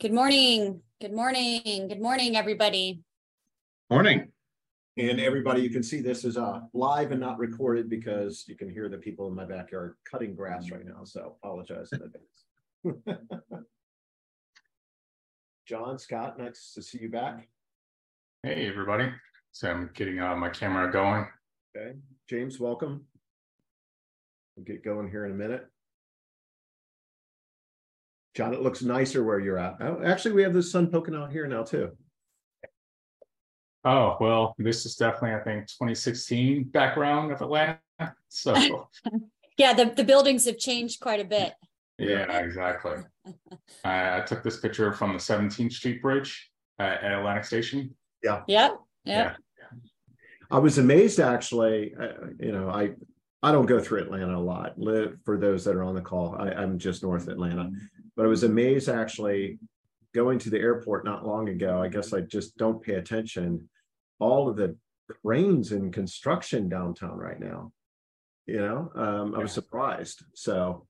Good morning. Good morning. Good morning, everybody. Morning. And everybody, you can see this is uh live and not recorded because you can hear the people in my backyard cutting grass right now, so apologize in advance. John, Scott, nice to see you back. Hey, everybody. So I'm getting uh, my camera going. Okay, James, welcome. We'll get going here in a minute. John, it looks nicer where you're at. Oh, actually, we have the sun poking out here now too. Oh, well, this is definitely, I think, 2016 background of Atlanta. So, Yeah, the, the buildings have changed quite a bit. yeah, exactly. I, I took this picture from the 17th Street Bridge uh, at Atlantic Station. Yeah. yep. Yeah. I was amazed actually, uh, you know, I, I don't go through Atlanta a lot. Live for those that are on the call. I, I'm just north Atlanta, but I was amazed actually going to the airport not long ago. I guess I just don't pay attention. All of the cranes and construction downtown right now. You know, um, I was Yeah. surprised. So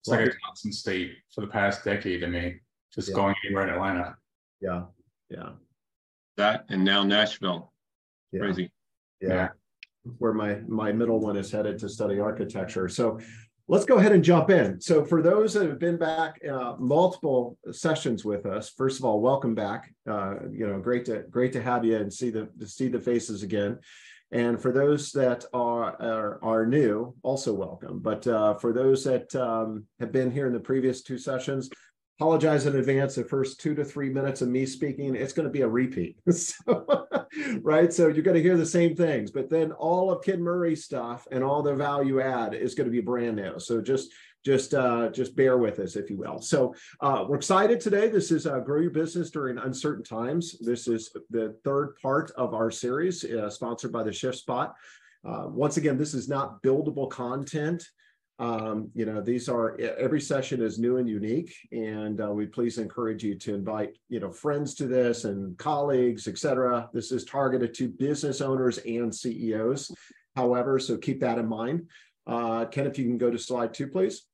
It's like a constant state for the past decade to me, just Yeah. going anywhere in Atlanta. yeah, yeah, That and now Nashville, yeah. crazy. yeah. Yeah. Where my my middle one is headed to study architecture. So let's go ahead and jump in. So for those that have been back uh, multiple sessions with us, first of all, welcome back. Uh, you know, great to great to have you and see the see the faces again. And for those that are are, are new, also welcome. But uh, for those that um, have been here in the previous two sessions, apologize in advance. The first two to three minutes of me speaking, it's going to be a repeat. so, right. So you're going to hear the same things, but then all of Ken Murray's stuff and all the value add is going to be brand new. So just just uh, just bear with us, if you will. So uh, we're excited today. This is uh, Grow Your Business During Uncertain Times. This is the third part of our series, uh, sponsored by the Shift Spot. Uh, once again, this is not buildable content. Um, you know, these are every session is new and unique, and uh, we please encourage you to invite you know friends to this and colleagues, etc. This is targeted to business owners and CEOs. However, so keep that in mind. Uh, Ken, if you can go to slide two, please.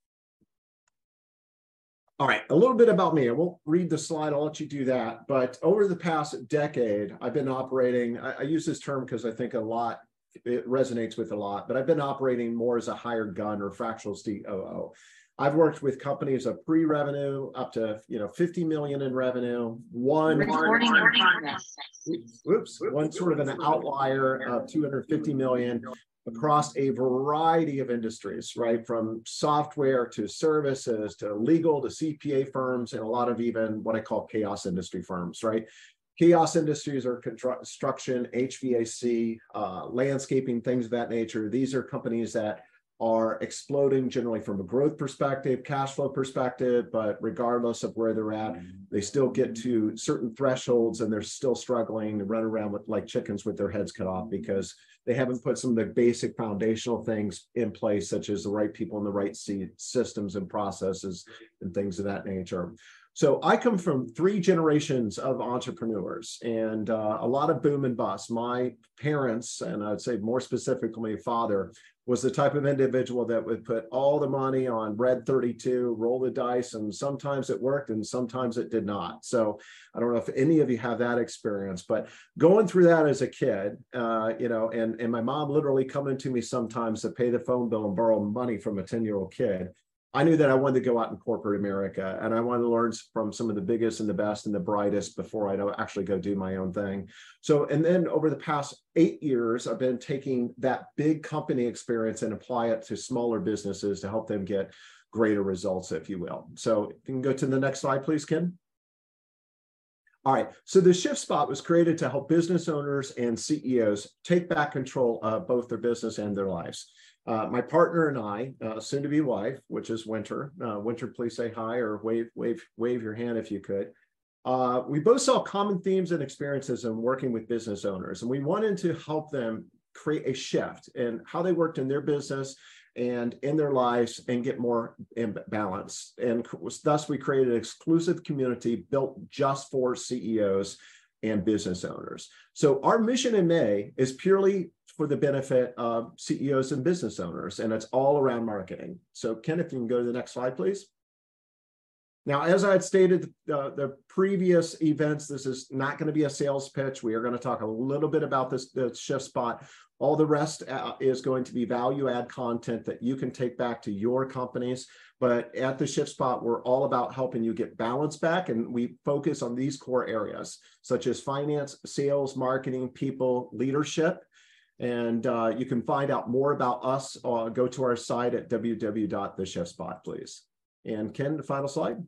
All right, a little bit about me. I won't read the slide, I'll let you do that. But over the past decade, I've been operating, I, I use this term because I think a lot, it resonates with a lot, but I've been operating more as a hired gun or fractional COO. I've worked with companies of pre-revenue up to you know 50 million in revenue. One, Recording in progress. whoops, one sort of an outlier of 250 million across a variety of industries, right? From software to services to legal to CPA firms and a lot of even what I call chaos industry firms, right? Chaos industries are construction, HVAC, uh, landscaping, things of that nature. These are companies that are exploding generally from a growth perspective, cash flow perspective, but regardless of where they're at, they still get to certain thresholds and they're still struggling to run around with like chickens with their heads cut off because they haven't put some of the basic foundational things in place, such as the right people in the right seat, systems and processes and things of that nature. So I come from three generations of entrepreneurs and uh, a lot of boom and bust. My parents, and I'd say more specifically, father, was the type of individual that would put all the money on red 32, roll the dice, and sometimes it worked and sometimes it did not. So I don't know if any of you have that experience, but going through that as a kid, uh, you know, and, and my mom literally coming to me sometimes to pay the phone bill and borrow money from a 10 year old kid. I knew that I wanted to go out in corporate America and I wanted to learn from some of the biggest and the best and the brightest before I actually go do my own thing. So, and then over the past eight years, I've been taking that big company experience and apply it to smaller businesses to help them get greater results, if you will. So, you can go to the next slide, please, Ken. All right, so the shift spot was created to help business owners and CEOs take back control of both their business and their lives. Uh, my partner and I, uh, soon to be wife, which is Winter. Uh, Winter, please say hi or wave, wave, wave your hand if you could. Uh, we both saw common themes and experiences in working with business owners, and we wanted to help them create a shift in how they worked in their business and in their lives and get more in balance. And thus, we created an exclusive community built just for CEOs and business owners. So, our mission in May is purely for the benefit of CEOs and business owners, and it's all around marketing. So, Ken, if you can go to the next slide, please. Now, as I had stated, uh, the previous events, this is not going to be a sales pitch. We are going to talk a little bit about this the shift spot. All the rest uh, is going to be value add content that you can take back to your companies. But at the shift spot, we're all about helping you get balance back. And we focus on these core areas, such as finance, sales, marketing, people, leadership. And uh, you can find out more about us. Uh, go to our site at www.theshiftspot, please. And Ken, the final slide.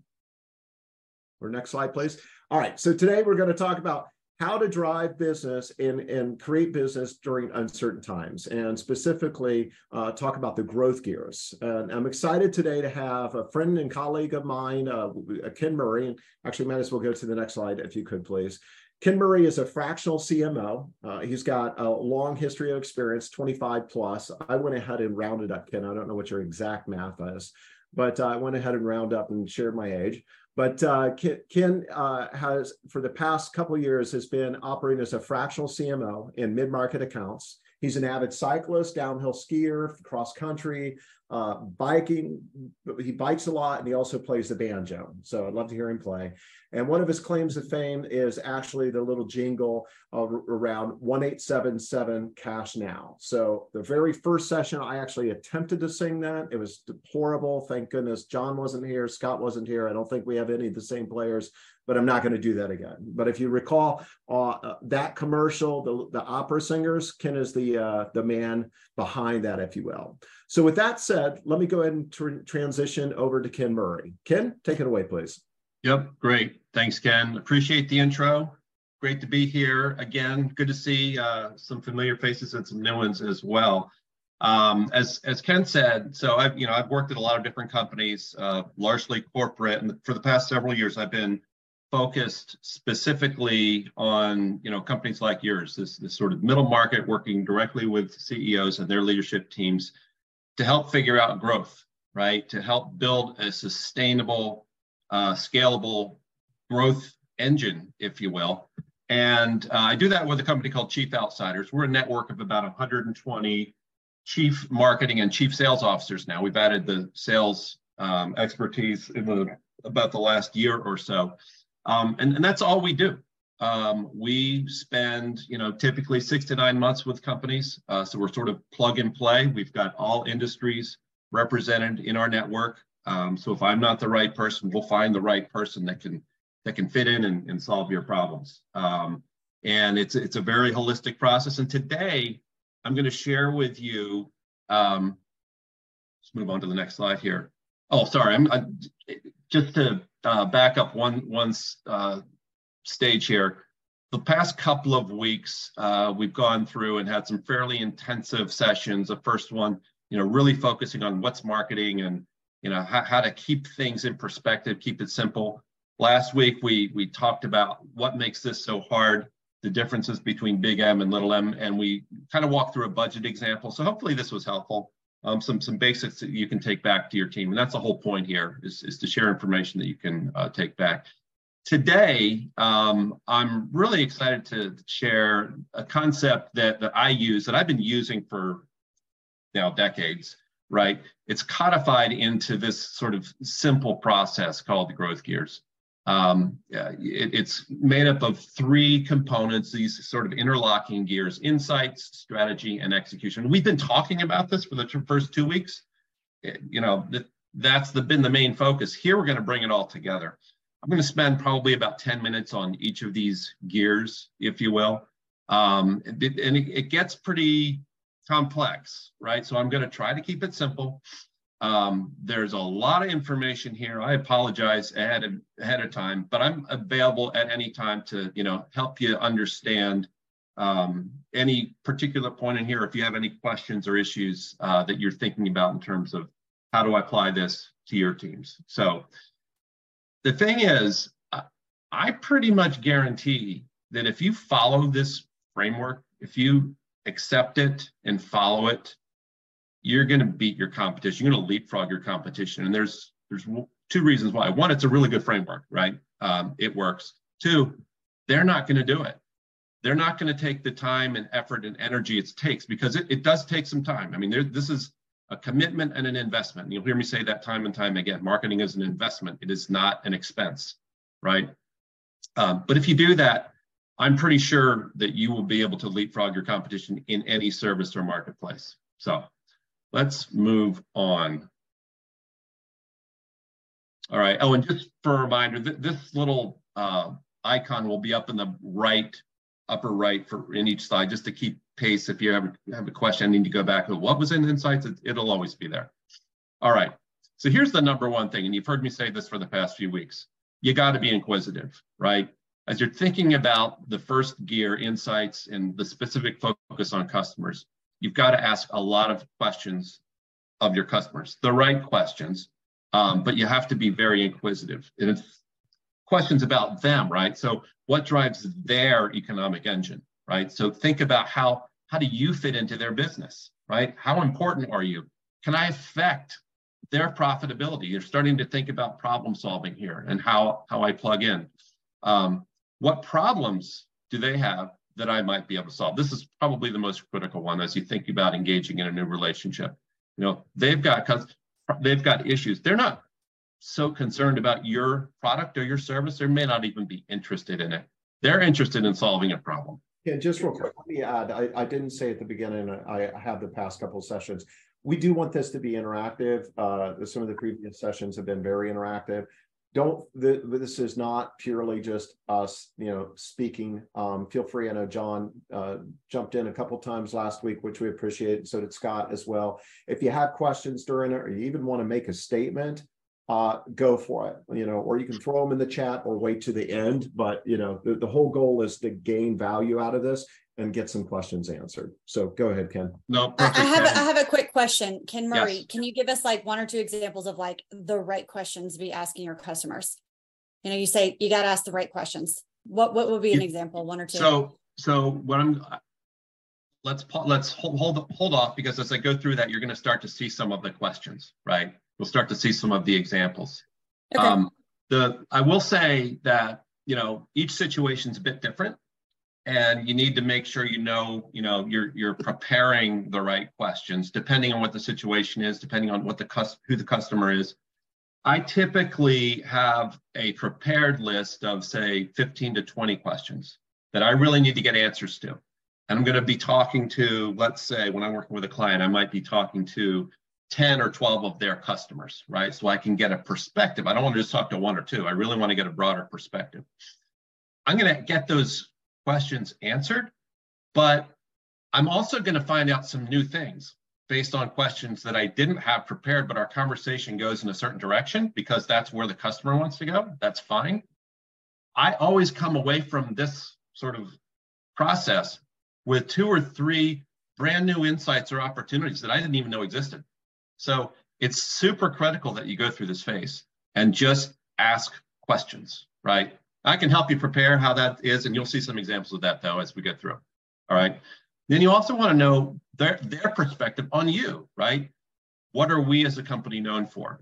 Or next slide, please. All right. So today we're going to talk about how to drive business and, and create business during uncertain times, and specifically uh, talk about the growth gears. And I'm excited today to have a friend and colleague of mine, uh, Ken Murray. And actually, might as well go to the next slide if you could, please. Ken Murray is a fractional CMO. Uh, he's got a long history of experience, 25 plus. I went ahead and rounded up, Ken. I don't know what your exact math is, but uh, I went ahead and rounded up and shared my age. But uh, Ken, uh, has, for the past couple years, has been operating as a fractional CMO in mid-market accounts. He's an avid cyclist, downhill skier, cross country, uh, biking. He bikes a lot, and he also plays the banjo. So I'd love to hear him play. And one of his claims to fame is actually the little jingle around 1877 cash now. So the very first session, I actually attempted to sing that. It was deplorable. Thank goodness John wasn't here. Scott wasn't here. I don't think we have any of the same players, but I'm not going to do that again. But if you recall uh, uh, that commercial, the, the opera singers, Ken is the, uh, the man behind that, if you will. So with that said, let me go ahead and tr transition over to Ken Murray. Ken, take it away, please. Yep, great. Thanks, Ken. Appreciate the intro. Great to be here again. Good to see uh, some familiar faces and some new ones as well. Um, as as Ken said, so I've you know I've worked at a lot of different companies, uh, largely corporate, and for the past several years I've been focused specifically on you know companies like yours, this this sort of middle market, working directly with CEOs and their leadership teams to help figure out growth, right? To help build a sustainable uh, scalable growth engine, if you will. And uh, I do that with a company called Chief Outsiders. We're a network of about 120 chief marketing and chief sales officers now. We've added the sales um, expertise in the about the last year or so. Um, and, and that's all we do. Um, we spend, you know, typically six to nine months with companies. Uh, so we're sort of plug and play. We've got all industries represented in our network. Um, so if I'm not the right person, we'll find the right person that can that can fit in and, and solve your problems. Um, and it's it's a very holistic process. And today, I'm going to share with you. Um, let's move on to the next slide here. Oh, sorry. I'm I, just to uh, back up one one uh, stage here. The past couple of weeks, uh, we've gone through and had some fairly intensive sessions. The first one, you know, really focusing on what's marketing and you know how, how to keep things in perspective keep it simple. Last week we we talked about what makes this so hard the differences between big m and little m and we kind of walked through a budget example. So hopefully this was helpful. Um, some some basics that you can take back to your team. And that's the whole point here is, is to share information that you can uh, take back. Today um, i'm really excited to share a concept that that i use that i've been using for now decades right? It's codified into this sort of simple process called the growth gears. Um, it, it's made up of three components, these sort of interlocking gears, insights, strategy, and execution. We've been talking about this for the first two weeks. It, you know, that, that's the, been the main focus. Here, we're going to bring it all together. I'm going to spend probably about 10 minutes on each of these gears, if you will. Um, and it, and it gets pretty complex, right? So I'm going to try to keep it simple. Um, there's a lot of information here. I apologize ahead of, ahead of time, but I'm available at any time to you know help you understand um, any particular point in here. If you have any questions or issues uh, that you're thinking about in terms of how do I apply this to your teams. So the thing is, I pretty much guarantee that if you follow this framework, if you accept it and follow it, you're going to beat your competition. You're going to leapfrog your competition. And there's there's two reasons why. One, it's a really good framework, right? Um, it works. Two, they're not going to do it. They're not going to take the time and effort and energy it takes because it, it does take some time. I mean, there, this is a commitment and an investment. You'll hear me say that time and time again. Marketing is an investment, it is not an expense, right? Um, but if you do that, I'm pretty sure that you will be able to leapfrog your competition in any service or marketplace. So let's move on. All right. Oh, and just for a reminder, th this little uh, icon will be up in the right, upper right for in each slide, just to keep pace. If you have, have a question, I need to go back to what was in Insights, it, it'll always be there. All right. So here's the number one thing, and you've heard me say this for the past few weeks. You got to be inquisitive, right? As you're thinking about the first gear, insights, and the specific focus on customers, you've got to ask a lot of questions of your customers, the right questions, um, but you have to be very inquisitive. And it's questions about them, right? So what drives their economic engine, right? So think about how how do you fit into their business, right? How important are you? Can I affect their profitability? You're starting to think about problem solving here and how how I plug in. Um, what problems do they have that I might be able to solve? This is probably the most critical one as you think about engaging in a new relationship. You know, they've got because they've got issues. They're not so concerned about your product or your service, they may not even be interested in it. They're interested in solving a problem. Yeah, just real quick, let me add, I, I didn't say at the beginning, I, I have the past couple of sessions. We do want this to be interactive. Uh, some of the previous sessions have been very interactive. Don't, this is not purely just us, you know, speaking. Um, feel free, I know John uh, jumped in a couple times last week, which we appreciate. So did Scott as well. If you have questions during it, or you even want to make a statement, uh, go for it, you know, or you can throw them in the chat or wait to the end. But, you know, the, the whole goal is to gain value out of this and get some questions answered. So go ahead, Ken. No, perfect, I, I have, a, I have a quick question. Ken Murray, yes. can you give us like one or two examples of like the right questions to be asking your customers? You know, you say you got to ask the right questions. What, what would be an example, one or two? So, so what I'm, let's, let's hold, hold, hold off because as I go through that, you're going to start to see some of the questions, right? We'll start to see some of the examples. Okay. Um, the I will say that you know each situation is a bit different, and you need to make sure you know you know you're you're preparing the right questions depending on what the situation is, depending on what the cus- who the customer is. I typically have a prepared list of say 15 to 20 questions that I really need to get answers to. And I'm going to be talking to, let's say, when I'm working with a client, I might be talking to 10 or 12 of their customers, right? So I can get a perspective. I don't want to just talk to one or two. I really want to get a broader perspective. I'm going to get those questions answered, but I'm also going to find out some new things based on questions that I didn't have prepared, but our conversation goes in a certain direction because that's where the customer wants to go. That's fine. I always come away from this sort of process with two or three brand new insights or opportunities that I didn't even know existed. So it's super critical that you go through this phase and just ask questions, right? I can help you prepare how that is, and you'll see some examples of that though as we get through. All right. Then you also want to know their, their perspective on you, right? What are we as a company known for?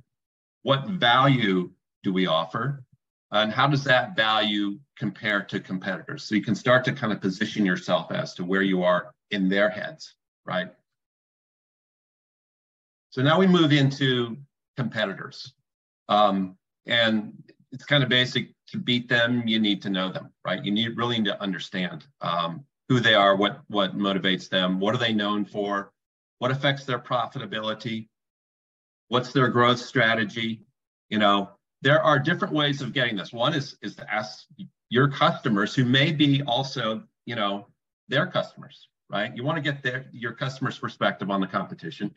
What value do we offer? And how does that value compare to competitors? So you can start to kind of position yourself as to where you are in their heads, right? So now we move into competitors. Um, and it's kind of basic to beat them, you need to know them, right? You need really need to understand um, who they are, what, what motivates them, what are they known for, what affects their profitability, what's their growth strategy. You know, there are different ways of getting this. One is, is to ask your customers who may be also, you know, their customers, right? You want to get their your customers' perspective on the competition.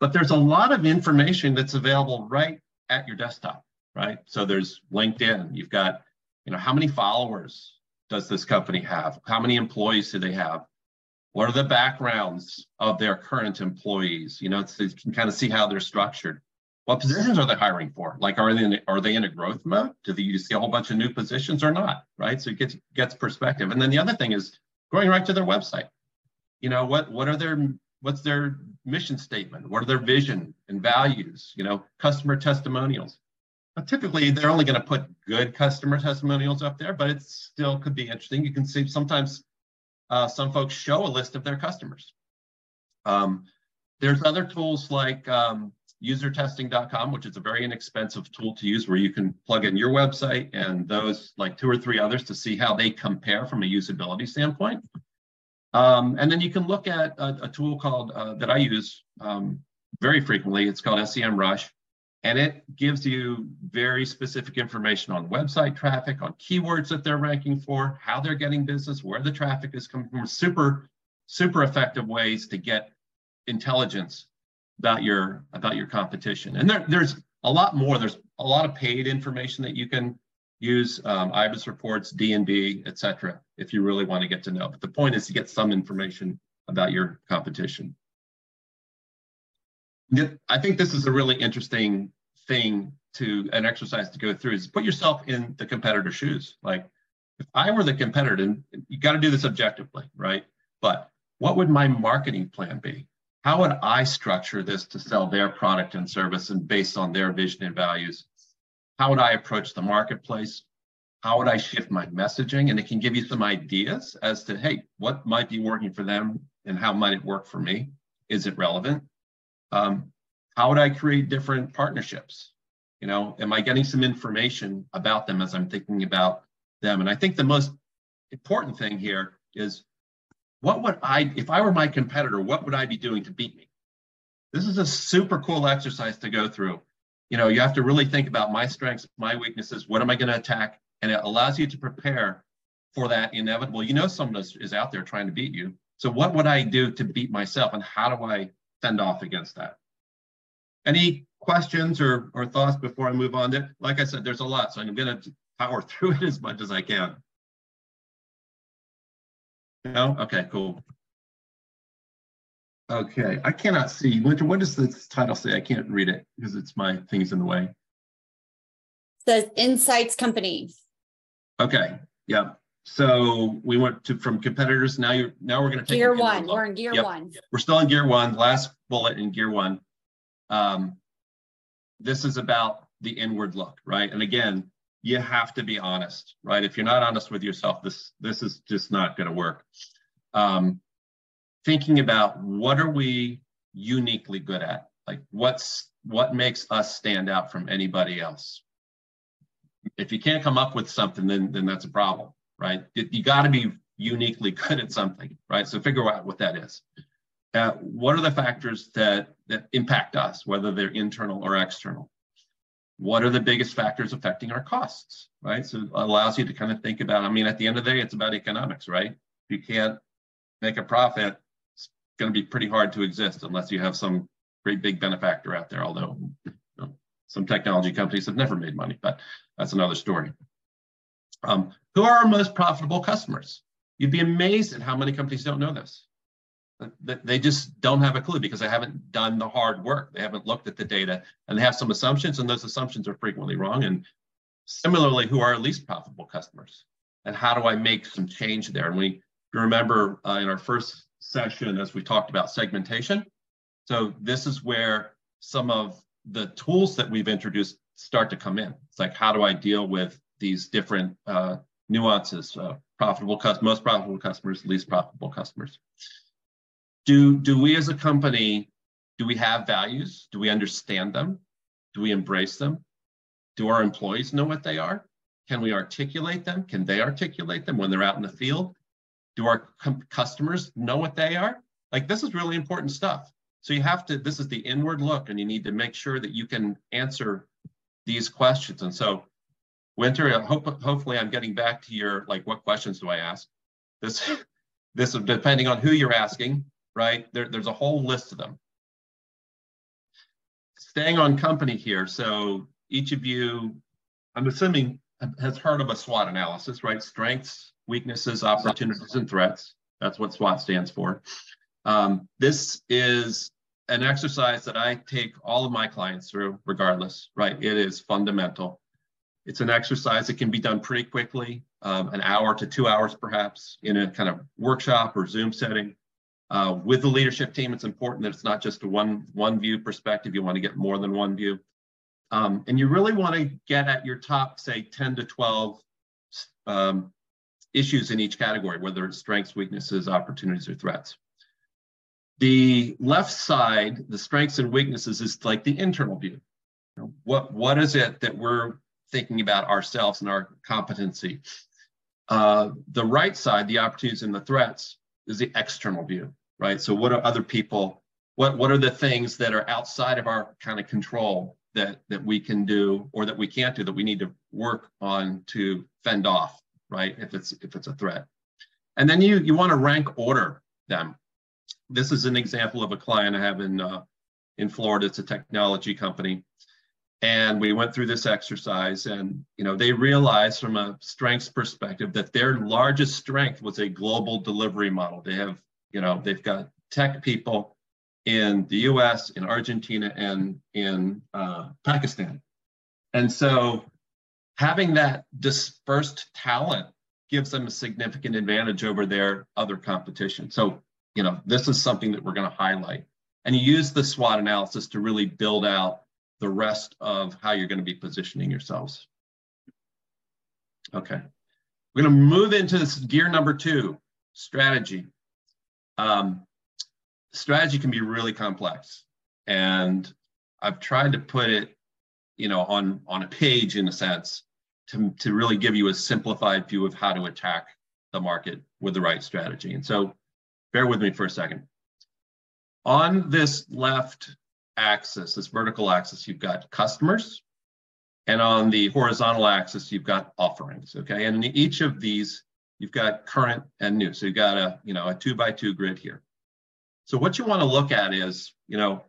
But there's a lot of information that's available right at your desktop, right? So there's LinkedIn. You've got, you know, how many followers does this company have? How many employees do they have? What are the backgrounds of their current employees? You know, so you can kind of see how they're structured. What positions are they hiring for? Like, are they in, are they in a growth mode? Do they, you see a whole bunch of new positions or not? Right. So it gets gets perspective. And then the other thing is going right to their website. You know, what what are their what's their mission statement? What are their vision and values? You know, customer testimonials. Typically, they're only going to put good customer testimonials up there, but it still could be interesting. You can see sometimes uh, some folks show a list of their customers. Um, there's other tools like um, usertesting.com, which is a very inexpensive tool to use where you can plug in your website and those like two or three others to see how they compare from a usability standpoint. Um, and then you can look at a, a tool called uh, that I use um, very frequently. It's called SEMrush, and it gives you very specific information on website traffic, on keywords that they're ranking for, how they're getting business, where the traffic is coming from. Super, super effective ways to get intelligence about your about your competition. And there, there's a lot more. There's a lot of paid information that you can use, um, IBIS reports, D&B, et cetera, if you really want to get to know. But the point is to get some information about your competition. I think this is a really interesting thing to an exercise to go through is put yourself in the competitor's shoes. Like if I were the competitor, and you got to do this objectively, right? But what would my marketing plan be? how would I structure this to sell their product and service and based on their vision and values? How would I approach the marketplace? How would I shift my messaging? And it can give you some ideas as to, hey, what might be working for them and how might it work for me? Is it relevant? Um, how would I create different partnerships? You know, am I getting some information about them as I'm thinking about them? And I think the most important thing here is what would I, if I were my competitor, what would I be doing to beat me? This is a super cool exercise to go through. You know, you have to really think about my strengths, my weaknesses, what am I going to attack? And it allows you to prepare for that inevitable. You know, someone is out there trying to beat you. So, what would I do to beat myself, and how do I fend off against that? Any questions or, or thoughts before I move on? To, like I said, there's a lot, so I'm going to power through it as much as I can. No? Okay, cool. Okay, I cannot see. Winter, what does the title say? I can't read it because it's my thing's in the way. Says Insights Company. Okay, yeah. So we went to from competitors. Now you're now we're going to take gear one. We're in gear yep. one. We're still in gear one. Last bullet in gear one. Um, this is about the inward look, right? And again, you have to be honest, right? If you're not honest with yourself, this this is just not going to work. Um, thinking about what are we uniquely good at? Like what's what makes us stand out from anybody else? If you can't come up with something, then then that's a problem, right? You got to be uniquely good at something, right? So figure out what that is. Uh, what are the factors that that impact us, whether they're internal or external? what are the biggest factors affecting our costs, right? So it allows you to kind of think about, I mean, at the end of the day, it's about economics, right? If you can't make a profit, it's going to be pretty hard to exist unless you have some great big benefactor out there, although you know, some technology companies have never made money, but that's another story. Um, who are our most profitable customers? You'd be amazed at how many companies don't know this they just don't have a clue because they haven't done the hard work. They haven't looked at the data and they have some assumptions, and those assumptions are frequently wrong. And similarly, who are our least profitable customers? And how do I make some change there? And we remember uh, in our first session, as we talked about segmentation. So this is where some of the tools that we've introduced start to come in. It's like, how do I deal with these different uh, nuances? Uh, profitable, most profitable customers, least profitable customers. Do do we as a company do we have values? Do we understand them? Do we embrace them? Do our employees know what they are? Can we articulate them? Can they articulate them when they're out in the field? Do our customers know what they are? Like this is really important stuff. So you have to this is the inward look and you need to make sure that you can answer these questions. And so winter hope hopefully i'm getting back to your like what questions do i ask this this depending on who you're asking right? There, there's a whole list of them. Staying on company here, so each of you, I'm assuming, has heard of a SWOT analysis, right? Strengths, weaknesses, opportunities, and threats. That's what SWOT stands for. Um, this is an exercise that I take all of my clients through, regardless, right? It is fundamental. It's an exercise that can be done pretty quickly, um, an hour to two hours perhaps, in a kind of workshop or Zoom setting. Uh, with the leadership team, it's important that it's not just a one one view perspective. You want to get more than one view, um, and you really want to get at your top, say, 10 to 12 um, issues in each category, whether it's strengths, weaknesses, opportunities, or threats. The left side, the strengths and weaknesses, is like the internal view. You know, what what is it that we're thinking about ourselves and our competency? Uh, the right side, the opportunities and the threats, is the external view, right? So what are other people? What what are the things that are outside of our kind of control that that we can do or that we can't do that we need to work on to fend off, right? If it's if it's a threat, and then you you want to rank order them. This is an example of a client I have in uh, in Florida. It's a technology company, and we went through this exercise and you know they realized from a strengths perspective that their largest strength was a global delivery model. They have you know they've got tech people in the us in argentina and in uh, pakistan. And so having that dispersed talent gives them a significant advantage over their other competition. So you know this is something that we're going to highlight. And you use the swot analysis to really build out the rest of how you're going to be positioning yourselves. Okay, we're going to move into this gear number two, strategy. Um, strategy can be really complex, and I've tried to put it, you know, on on a page in a sense to to really give you a simplified view of how to attack the market with the right strategy. And so, bear with me for a second. On this left axis, this vertical axis, you've got customers. And on the horizontal axis, you've got offerings, okay? And in each of these, you've got current and new. So you've got a, you know, a two by two grid here. So what you want to look at is, you know,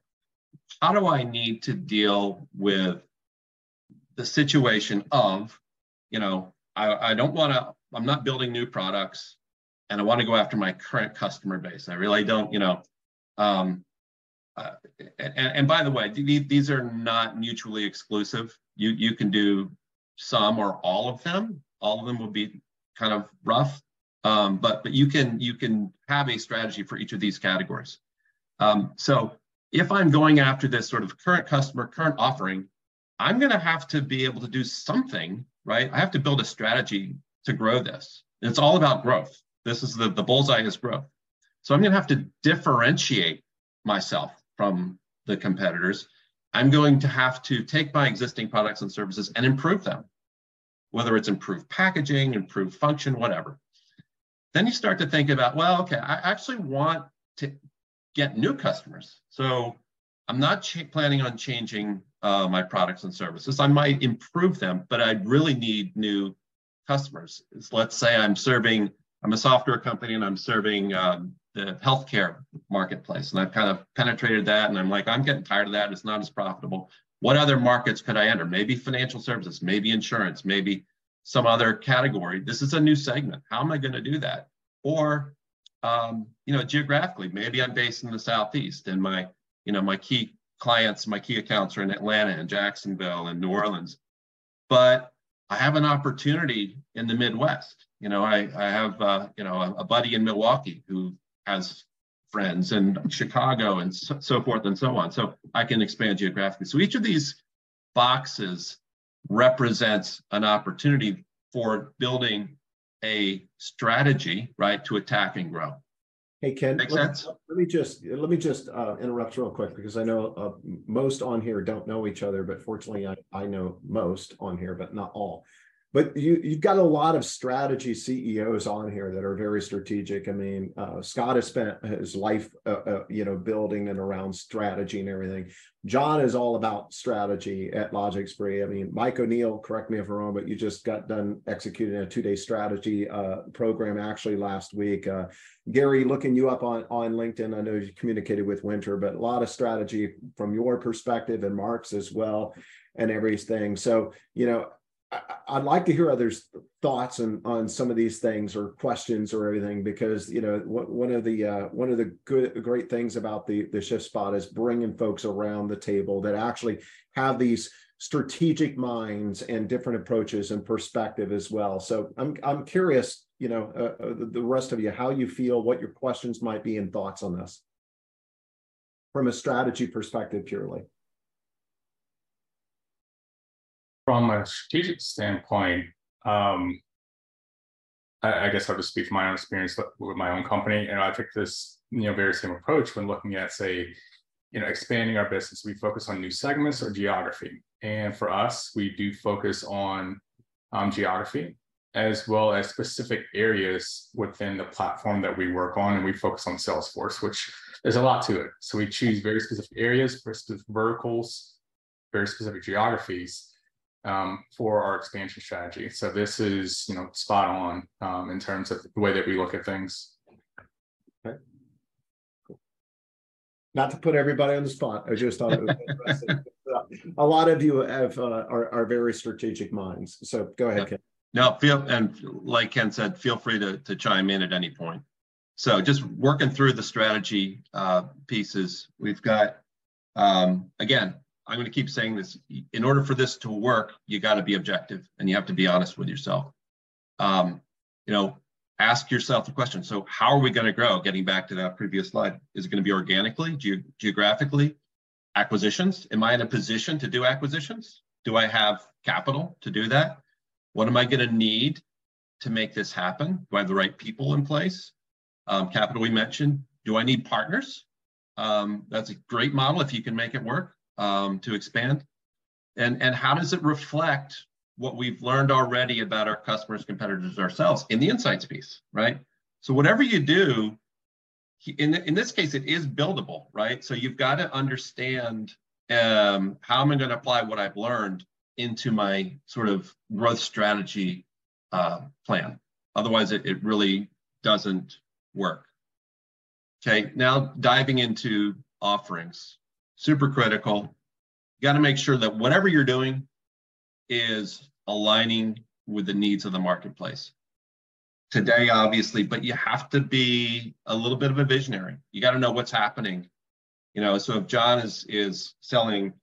how do I need to deal with the situation of, you know, I, I don't want to, I'm not building new products and I want to go after my current customer base. I really don't, you know, um, uh, and, and, by the way, these are not mutually exclusive. You you can do some or all of them. All of them will be kind of rough, um, but but you can you can have a strategy for each of these categories. Um, so if I'm going after this sort of current customer, current offering, I'm going to have to be able to do something, right? I have to build a strategy to grow this. It's all about growth. This is the the bullseye is growth. So I'm going to have to differentiate myself from the competitors, I'm going to have to take my existing products and services and improve them, whether it's improved packaging, improved function, whatever. Then you start to think about, well, okay, I actually want to get new customers. So I'm not planning on changing uh, my products and services. I might improve them, but I really need new customers. Let's say I'm serving, I'm a software company and I'm serving um, the healthcare marketplace. And I've kind of penetrated that and I'm like, I'm getting tired of that. It's not as profitable. What other markets could I enter? Maybe financial services, maybe insurance, maybe some other category. This is a new segment. How am I going to do that? Or, um, you know, geographically, maybe I'm based in the Southeast and my, you know, my key clients, my key accounts are in Atlanta and Jacksonville and New Orleans. But I have an opportunity in the Midwest. You know, I, I have, uh, you know, a, a buddy in Milwaukee who has friends and Chicago and so, so, forth and so on. So I can expand geographically. So each of these boxes represents an opportunity for building a strategy, right, to attack and grow. Hey Ken, Make let, sense? let me just let me just uh, interrupt real quick because I know uh, most on here don't know each other, but fortunately I, I know most on here, but not all but you you've got a lot of strategy CEOs on here that are very strategic. I mean, uh, Scott has spent his life, uh, uh, you know, building and around strategy and everything. John is all about strategy at Logic LogicSpree. I mean, Mike O'Neill, correct me if I'm wrong, but you just got done executing a two-day strategy uh, program actually last week. Uh, Gary, looking you up on on LinkedIn, I know you communicated with Winter, but a lot of strategy from your perspective and Mark's as well and everything. So, you know, I'd like to hear others' thoughts on on some of these things or questions or everything because you know one of the uh, one of the good great things about the the shift spot is bringing folks around the table that actually have these strategic minds and different approaches and perspective as well. So I'm I'm curious, you know, uh, uh the rest of you, how you feel, what your questions might be, and thoughts on this from a strategy perspective purely. From a strategic standpoint, um, I, I guess I'll just speak from my own experience with my own company. And I took this, you know, very same approach when looking at, say, you know, expanding our business. We focus on new segments or geography. And for us, we do focus on um, geography as well as specific areas within the platform that we work on. And we focus on Salesforce, which there's a lot to it. So we choose very specific areas, for specific verticals, very specific geographies um, for our expansion strategy. So this is, you know, spot on um, in terms of the way that we look at things. Okay. Cool. Not to put everybody on the spot, I just thought it was interesting. a lot of you have uh, are, are very strategic minds. So go ahead, Ken. No, feel and like Ken said, feel free to to chime in at any point. So just working through the strategy uh, pieces, we've got um, again I'm going to keep saying this. In order for this to work, you got to be objective and you have to be honest with yourself. Um, you know, ask yourself the question. So, how are we going to grow? Getting back to that previous slide, is it going to be organically, ge- geographically, acquisitions? Am I in a position to do acquisitions? Do I have capital to do that? What am I going to need to make this happen? Do I have the right people in place? Um, capital we mentioned. Do I need partners? Um, that's a great model if you can make it work um, to expand? And, and how does it reflect what we've learned already about our customers, competitors, ourselves in the insights piece, right? So whatever you do, in, in this case, it is buildable, right? So you've got to understand um, how am I going to apply what I've learned into my sort of growth strategy uh, plan. Otherwise, it, it really doesn't work. Okay, now diving into offerings super critical. You got to make sure that whatever you're doing is aligning with the needs of the marketplace. Today, obviously, but you have to be a little bit of a visionary. You got to know what's happening. You know, so if John is is selling,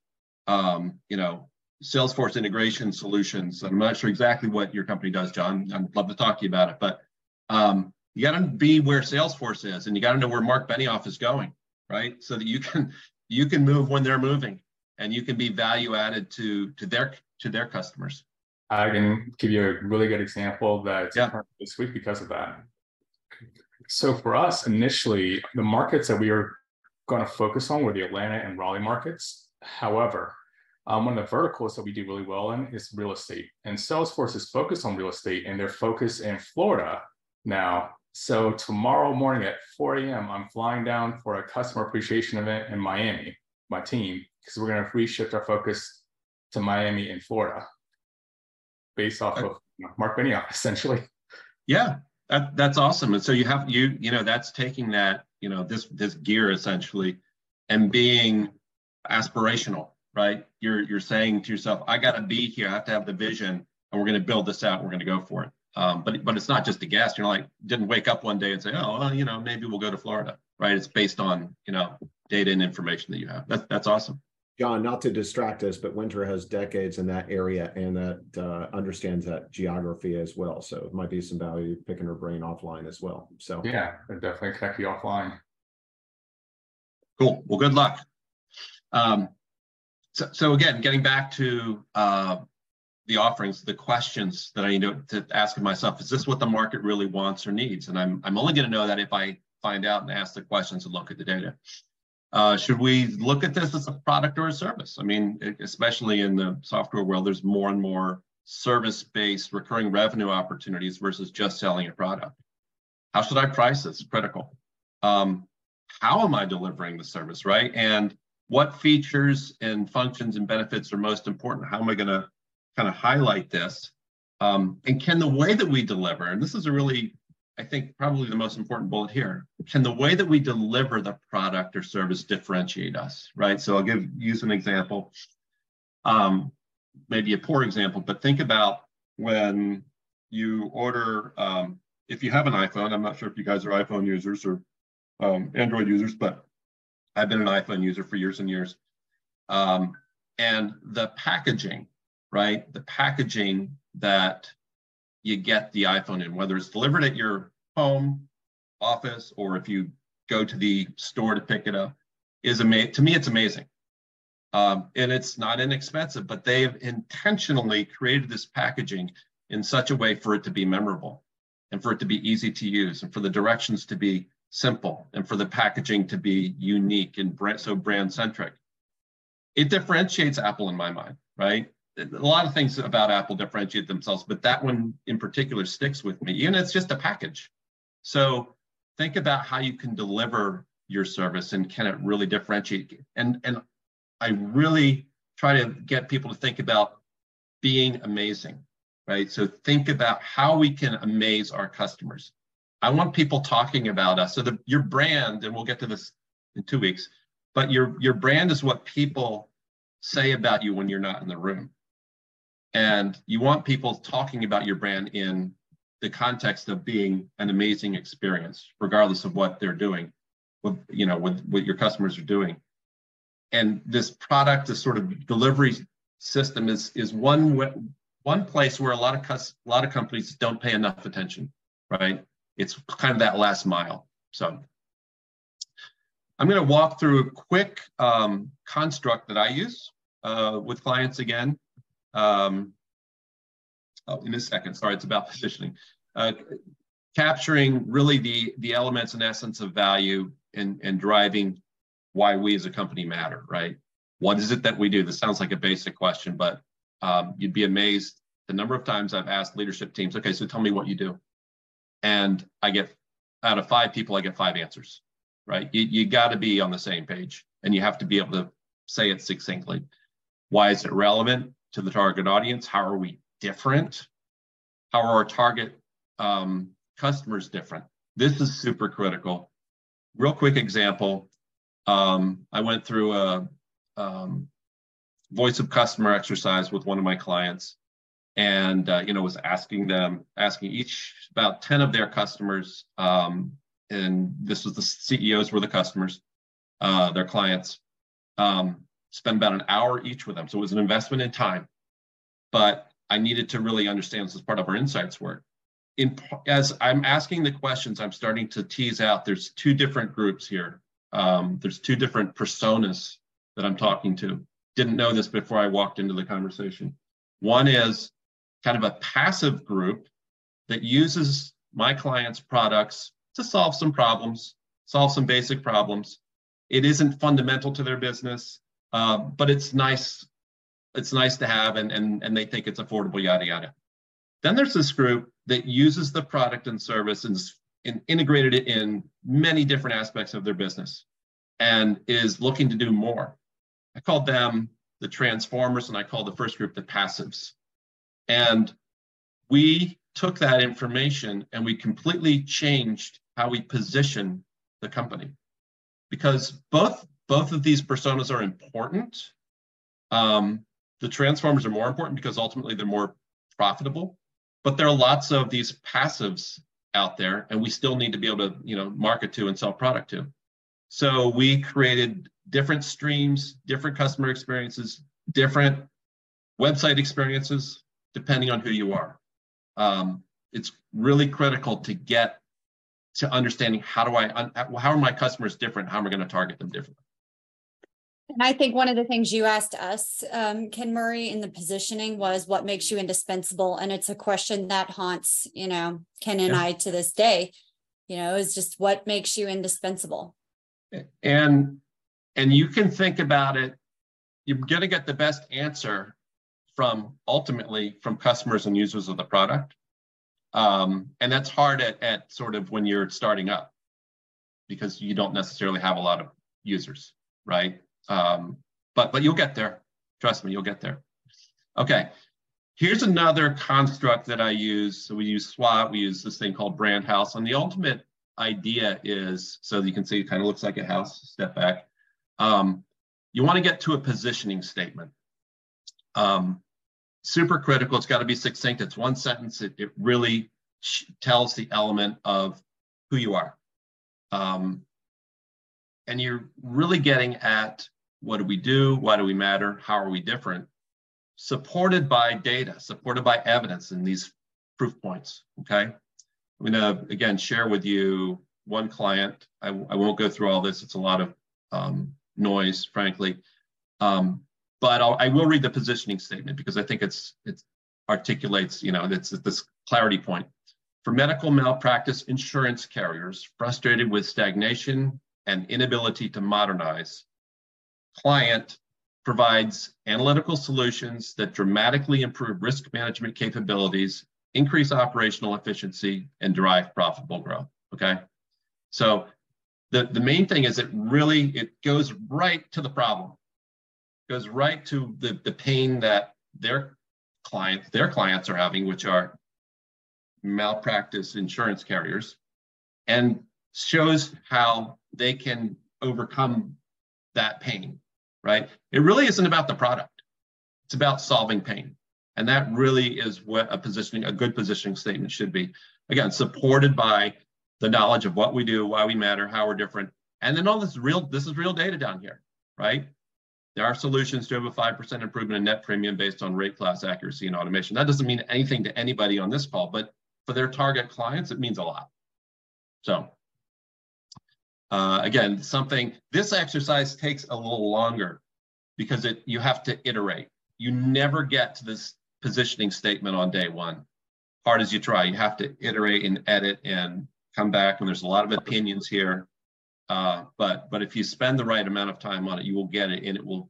um, you know, Salesforce integration solutions, I'm not sure exactly what your company does, John. I'd love to talk to you about it, but um, you got to be where Salesforce is, and you got to know where Mark Benioff is going, right? So that you can you can move when they're moving and you can be value added to to their to their customers. I can give you a really good example that's yeah. this week because of that. So for us initially the markets that we are going to focus on were the atlanta and raleigh markets. However um, one of the verticals that we do really well in is real estate. And salesforce is focused on real estate and they're focused in florida now so tomorrow morning at 4 a.m., I'm flying down for a customer appreciation event in Miami, my team, because we're going to reshift our focus to Miami in Florida, based off of Mark Benioff, essentially. Yeah, that, that's awesome. And so you have you you know that's taking that you know this this gear essentially, and being aspirational, right? You're you're saying to yourself, I got to be here. I have to have the vision, and we're going to build this out. We're going to go for it. Um, but but it's not just a guess. You're like didn't wake up one day and say, oh, well, you know, maybe we'll go to Florida, right? It's based on you know data and information that you have. That's that's awesome. John, not to distract us, but Winter has decades in that area and that uh, understands that geography as well. So it might be some value picking her brain offline as well. So yeah, definitely connect you offline. Cool. Well, good luck. Um, so, so again, getting back to uh, the offerings, the questions that I need to, to ask myself, is this what the market really wants or needs? And I'm, I'm only going to know that if I find out and ask the questions and look at the data. Uh, should we look at this as a product or a service? I mean, especially in the software world, there's more and more service-based recurring revenue opportunities versus just selling a product. How should I price this? Critical. Um, how am I delivering the service, right? And what features and functions and benefits are most important? How am I going to kind of highlight this. Um, and can the way that we deliver, and this is a really, I think, probably the most important bullet here, can the way that we deliver the product or service differentiate us, right? So I'll give use an example, um, maybe a poor example, but think about when you order, um, if you have an iPhone, I'm not sure if you guys are iPhone users or um, Android users, but I've been an iPhone user for years and years. Um, and the packaging right? The packaging that you get the iPhone in, whether it's delivered at your home, office, or if you go to the store to pick it up, is amazing. To me, it's amazing. Um, and it's not inexpensive, but they've intentionally created this packaging in such a way for it to be memorable. and for it to be easy to use and for the directions to be simple and for the packaging to be unique and brand, so brand centric. It differentiates Apple in my mind, right? A lot of things about Apple differentiate themselves, but that one in particular sticks with me. And it's just a package. So think about how you can deliver your service and can it really differentiate? And and I really try to get people to think about being amazing, right? So think about how we can amaze our customers. I want people talking about us. So the, your brand, and we'll get to this in two weeks, but your your brand is what people say about you when you're not in the room. And you want people talking about your brand in the context of being an amazing experience, regardless of what they're doing, with you know, with what your customers are doing. And this product, this sort of delivery system, is is one one place where a lot of cus- a lot of companies don't pay enough attention, right? It's kind of that last mile. So I'm going to walk through a quick um, construct that I use uh, with clients again. Um, oh, in a second, sorry, it's about positioning. Uh, capturing really the, the elements and essence of value and, and driving why we as a company matter, right? What is it that we do? This sounds like a basic question, but um, you'd be amazed the number of times I've asked leadership teams, okay, so tell me what you do. And I get out of five people, I get five answers, right? You, you got to be on the same page and you have to be able to say it succinctly. Why is it relevant to the target audience? How are we different? How are our target um, customers different? This is super critical. Real quick example. Um, I went through a um, voice of customer exercise with one of my clients and uh, you know was asking them asking each about 10 of their customers um, and this was the ceos were the customers uh, their clients um, spend about an hour each with them. So it was an investment in time, but I needed to really understand this as part of our insights work. In, as I'm asking the questions, I'm starting to tease out there's two different groups here. Um, there's two different personas that I'm talking to. Didn't know this before I walked into the conversation. One is kind of a passive group that uses my clients' products to solve some problems, solve some basic problems. It isn't fundamental to their business. Uh, but it's nice. It's nice to have, and, and, and they think it's affordable, yada, yada. Then there's this group that uses the product and service and, and integrated it in many different aspects of their business and is looking to do more. I called them the transformers, and I called the first group the passives. And we took that information and we completely changed how we position the company because both both of these personas are important. Um, the transformers are more important because ultimately they're more profitable, but there are lots of these passives out there, and we still need to be able to, you know, market to and sell product to. So we created different streams, different customer experiences, different website experiences, depending on who you are. Um, it's really critical to get to understanding how do I, how are my customers different? How am I going to target them differently? And I think one of the things you asked us, um, Ken Murray, in the positioning was what makes you indispensable. And it's a question that haunts, you know, Ken and yeah. I to this day, you know, is just what makes you indispensable. And and you can think about it, you're gonna get the best answer from ultimately from customers and users of the product. Um, and that's hard at, at sort of when you're starting up because you don't necessarily have a lot of users, right? Um, but but you'll get there. Trust me, you'll get there. Okay. Here's another construct that I use. So we use SWOT. We use this thing called brand house. And the ultimate idea is so you can see it kind of looks like a house. Step back. Um, you want to get to a positioning statement. Um, super critical. It's got to be succinct. It's one sentence. It, it really tells the element of who you are. Um, and you're really getting at what do we do? Why do we matter? How are we different? Supported by data, supported by evidence in these proof points. Okay. I'm going to again share with you one client. I, I won't go through all this, it's a lot of um, noise, frankly. Um, but I'll, I will read the positioning statement because I think it's it articulates, you know, it's this clarity point. for medical malpractice insurance carriers frustrated with stagnation and inability to modernize, client provides analytical solutions that dramatically improve risk management capabilities, increase operational efficiency, and drive profitable growth. Okay. So the, the main thing is it really it goes right to the problem. It goes right to the, the pain that their clients, their clients are having, which are malpractice insurance carriers, and shows how they can overcome that pain right? It really isn't about the product. It's about solving pain. And that really is what a positioning, a good positioning statement should be. Again, supported by the knowledge of what we do, why we matter, how we're different. And then all this real, this is real data down here, right? There are solutions to have a 5% improvement in net premium based on rate class accuracy and automation. That doesn't mean anything to anybody on this call, but for their target clients, it means a lot. So uh, again, something, this exercise takes a little longer because it you have to iterate. You never get to this positioning statement on day one. Hard as you try, you have to iterate and edit and come back. And there's a lot of opinions here. Uh, but but if you spend the right amount of time on it, you will get it, and it will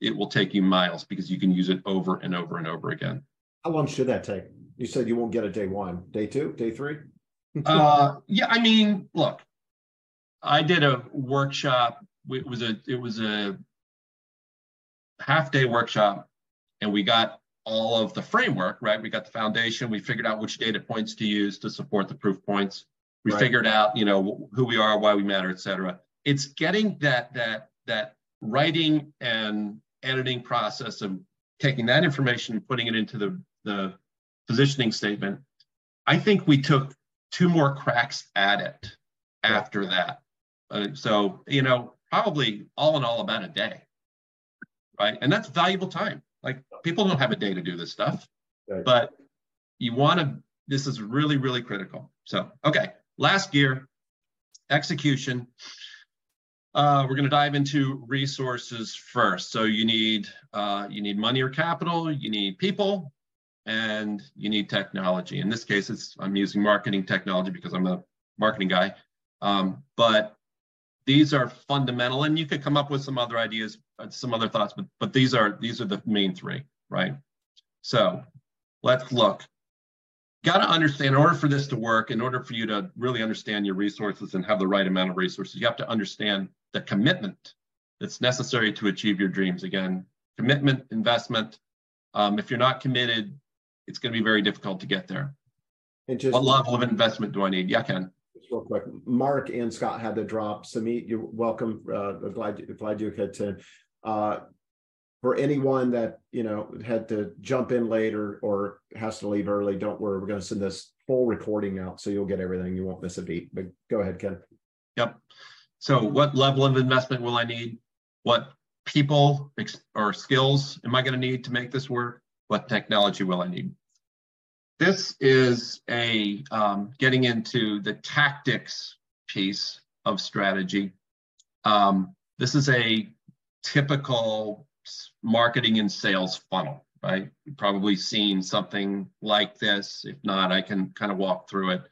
it will take you miles because you can use it over and over and over again. How long should that take? You said you won't get it day one, day two, day three. uh, yeah, I mean, look, I did a workshop. It was a it was a half day workshop, and we got all of the framework right. We got the foundation. We figured out which data points to use to support the proof points. We right. figured out you know who we are, why we matter, et cetera. It's getting that that that writing and editing process of taking that information and putting it into the the positioning statement. I think we took two more cracks at it after that. Uh, so, you know, probably all in all about a day, right? And that's valuable time. Like people don't have a day to do this stuff, right. but you want to, this is really, really critical. So, okay, last gear, execution. Uh, we're going to dive into resources first. So you need uh, you need money or capital, you need people, and you need technology. In this case, it's I'm using marketing technology because I'm a marketing guy. Um, but these are fundamental and you could come up with some other ideas uh, some other thoughts but but these are these are the main three right? So let's look. Got to understand in order for this to work in order for you to really understand your resources and have the right amount of resources you have to understand the commitment that's necessary to achieve your dreams. Again commitment investment um, if you're not committed it's going to be very difficult to get there. And just what level of investment do i need? Yeah ken real quick. Mark and Scott had to drop. Samit, you're welcome. Uh, glad you, glad you could to. Uh, for anyone that you know had to jump in later or has to leave early, don't worry. We're going to send this full recording out, so you'll get everything. You won't miss a beat. But go ahead, Ken. Yep. So, what level of investment will I need? What people or skills am I going to need to make this work? What technology will I need? This is a um, getting into the tactics piece of strategy. Um, this is a typical marketing and sales funnel, right? You've probably seen something like this. If not, I can kind of walk through it.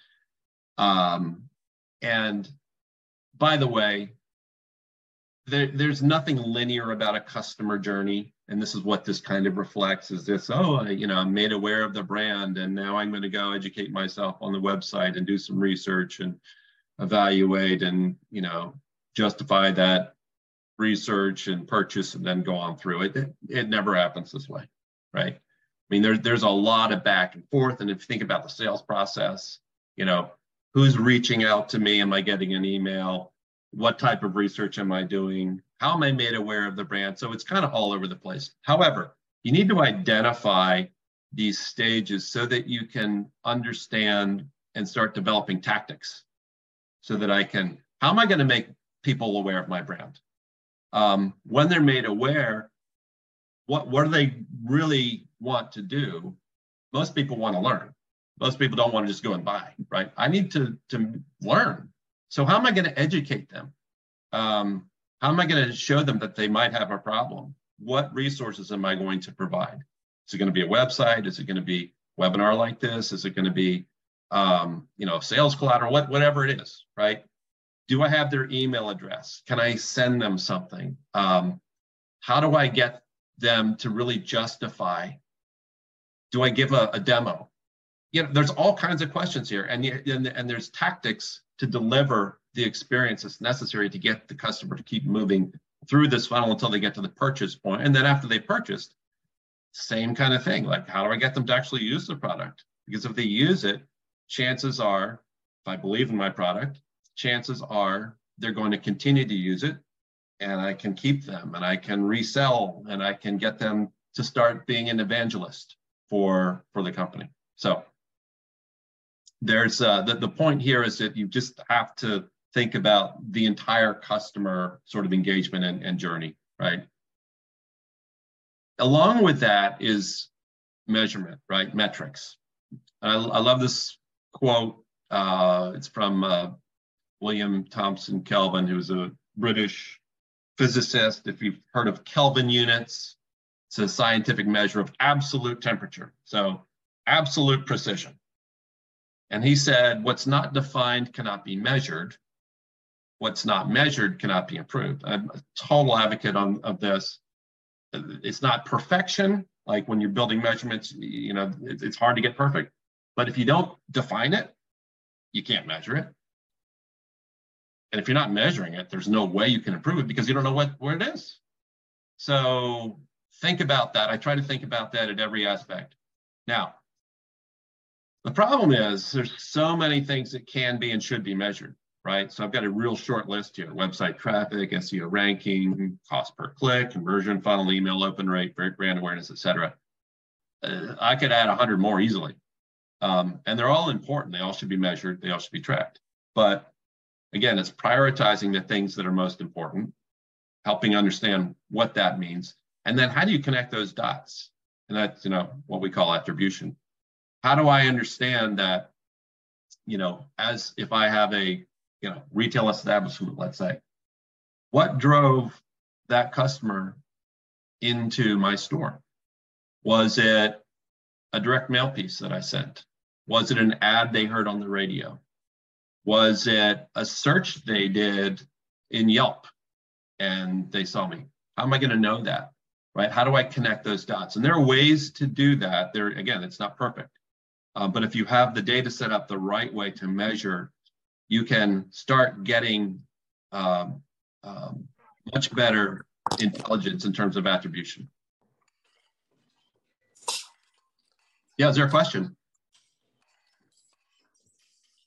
Um, and by the way, there, there's nothing linear about a customer journey and this is what this kind of reflects is this oh I, you know i'm made aware of the brand and now i'm going to go educate myself on the website and do some research and evaluate and you know justify that research and purchase and then go on through it. It, it never happens this way right? I mean there, there's a lot of back and forth and if you think about the sales process you know who's reaching out to me? Am i getting an email what type of research am i doing how am I made aware of the brand? So it's kind of all over the place. However, you need to identify these stages so that you can understand and start developing tactics so that I can, how am I going to make people aware of my brand? Um, when they're made aware, what, what do they really want to do? Most people want to learn. Most people don't want to just go and buy, right? I need to, to learn. So how am I going to educate them? Um, how am I going to show them that they might have a problem? What resources am I going to provide? Is it going to be a website? Is it going to be webinar like this? Is it going to be um, you know, sales collateral, what, whatever it is, right? Do I have their email address? Can I send them something? Um, how do I get them to really justify? Do I give a, a demo? You know, there's all kinds of questions here, and, and and there's tactics to deliver the experience that's necessary to get the customer to keep moving through this funnel until they get to the purchase point. And then after they purchased, same kind of thing. Like, how do I get them to actually use the product? Because if they use it, chances are, if I believe in my product, chances are they're going to continue to use it and I can keep them and I can resell and I can get them to start being an evangelist for for the company. So there's uh, the, the point here is that you just have to think about the entire customer sort of engagement and, and journey, right? Along with that is measurement, right? Metrics. I, I love this quote. Uh, it's from uh, William Thomson Kelvin, who's a British physicist. If you've heard of Kelvin units, it's a scientific measure of absolute temperature. So absolute precision. And he said, what's not defined cannot be measured. What's not measured cannot be improved. I'm a total advocate on, of this. It's not perfection. Like when you're building measurements, you know, it's hard to get perfect. But if you don't define it, you can't measure it. And if you're not measuring it, there's no way you can improve it because you don't know what where it is. So think about that. I try to think about that at every aspect. Now, the problem is there's so many things that can be and should be measured, right? So I've got a real short list here: website traffic, SEO ranking, cost per click, conversion funnel, email open rate, brand awareness, etc. Uh, I could add 100 more easily. Um, and they're all important. They all should be measured. They all should be tracked. But again, it's prioritizing the things that are most important, helping understand what that means, and then how do you connect those dots? And that's you know what we call attribution. How do I understand that? You know, as if I have a you know retail establishment, let's say, what drove that customer into my store? Was it a direct mail piece that I sent? Was it an ad they heard on the radio? Was it a search they did in Yelp and they saw me? How am I going to know that? Right? How do I connect those dots? And there are ways to do that. There, again, it's not perfect. Uh, but if you have the data set up the right way to measure, you can start getting um, um, much better intelligence in terms of attribution. Yeah, is there a question?